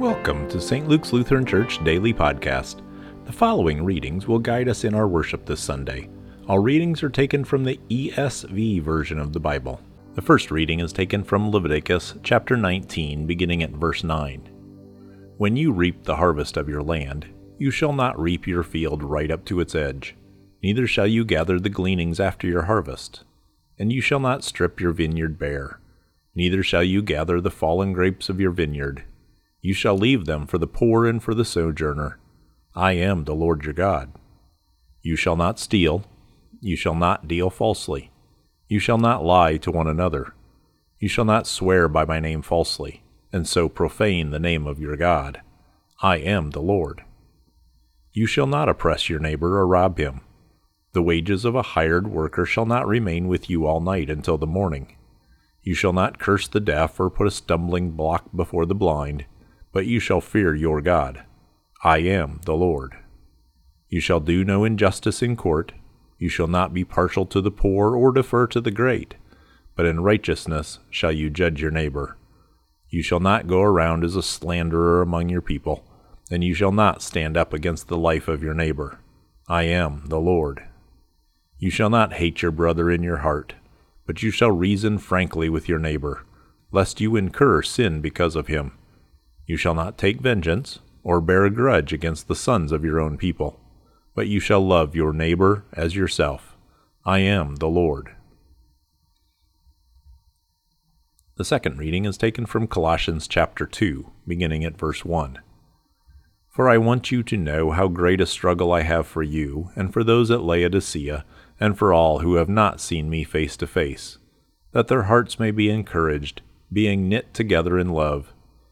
Welcome to St. Luke's Lutheran Church Daily Podcast. The following readings will guide us in our worship this Sunday. All readings are taken from the ESV version of the Bible. The first reading is taken from Leviticus chapter 19, beginning at verse 9. When you reap the harvest of your land, you shall not reap your field right up to its edge, neither shall you gather the gleanings after your harvest. And you shall not strip your vineyard bare, neither shall you gather the fallen grapes of your vineyard you shall leave them for the poor and for the sojourner. I am the Lord your God. You shall not steal. You shall not deal falsely. You shall not lie to one another. You shall not swear by my name falsely, and so profane the name of your God. I am the Lord. You shall not oppress your neighbor or rob him. The wages of a hired worker shall not remain with you all night until the morning. You shall not curse the deaf or put a stumbling block before the blind but you shall fear your God. I am the Lord. You shall do no injustice in court. You shall not be partial to the poor or defer to the great, but in righteousness shall you judge your neighbor. You shall not go around as a slanderer among your people, and you shall not stand up against the life of your neighbor. I am the Lord. You shall not hate your brother in your heart, but you shall reason frankly with your neighbor, lest you incur sin because of him. You shall not take vengeance, or bear a grudge against the sons of your own people, but you shall love your neighbor as yourself. I am the Lord. The second reading is taken from Colossians chapter 2, beginning at verse 1. For I want you to know how great a struggle I have for you, and for those at Laodicea, and for all who have not seen me face to face, that their hearts may be encouraged, being knit together in love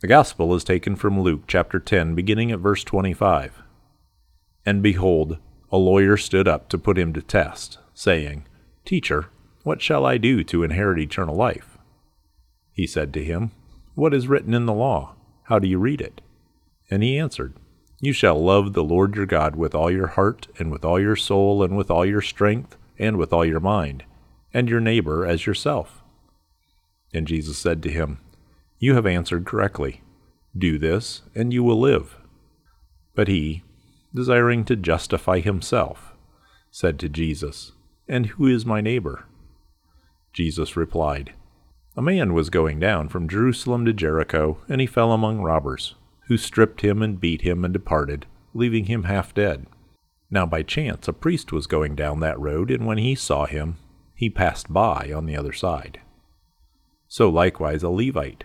The Gospel is taken from Luke chapter 10, beginning at verse 25. And behold, a lawyer stood up to put him to test, saying, Teacher, what shall I do to inherit eternal life? He said to him, What is written in the law? How do you read it? And he answered, You shall love the Lord your God with all your heart, and with all your soul, and with all your strength, and with all your mind, and your neighbor as yourself. And Jesus said to him, you have answered correctly. Do this, and you will live. But he, desiring to justify himself, said to Jesus, And who is my neighbor? Jesus replied, A man was going down from Jerusalem to Jericho, and he fell among robbers, who stripped him and beat him and departed, leaving him half dead. Now by chance a priest was going down that road, and when he saw him, he passed by on the other side. So likewise a Levite,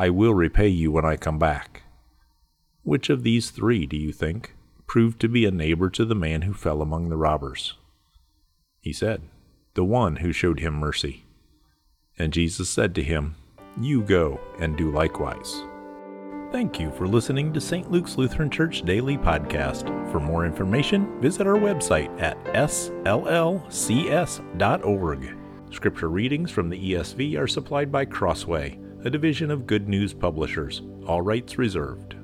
I will repay you when I come back. Which of these three, do you think, proved to be a neighbor to the man who fell among the robbers? He said, The one who showed him mercy. And Jesus said to him, You go and do likewise. Thank you for listening to St. Luke's Lutheran Church Daily Podcast. For more information, visit our website at sllcs.org. Scripture readings from the ESV are supplied by Crossway a division of Good News Publishers, all rights reserved.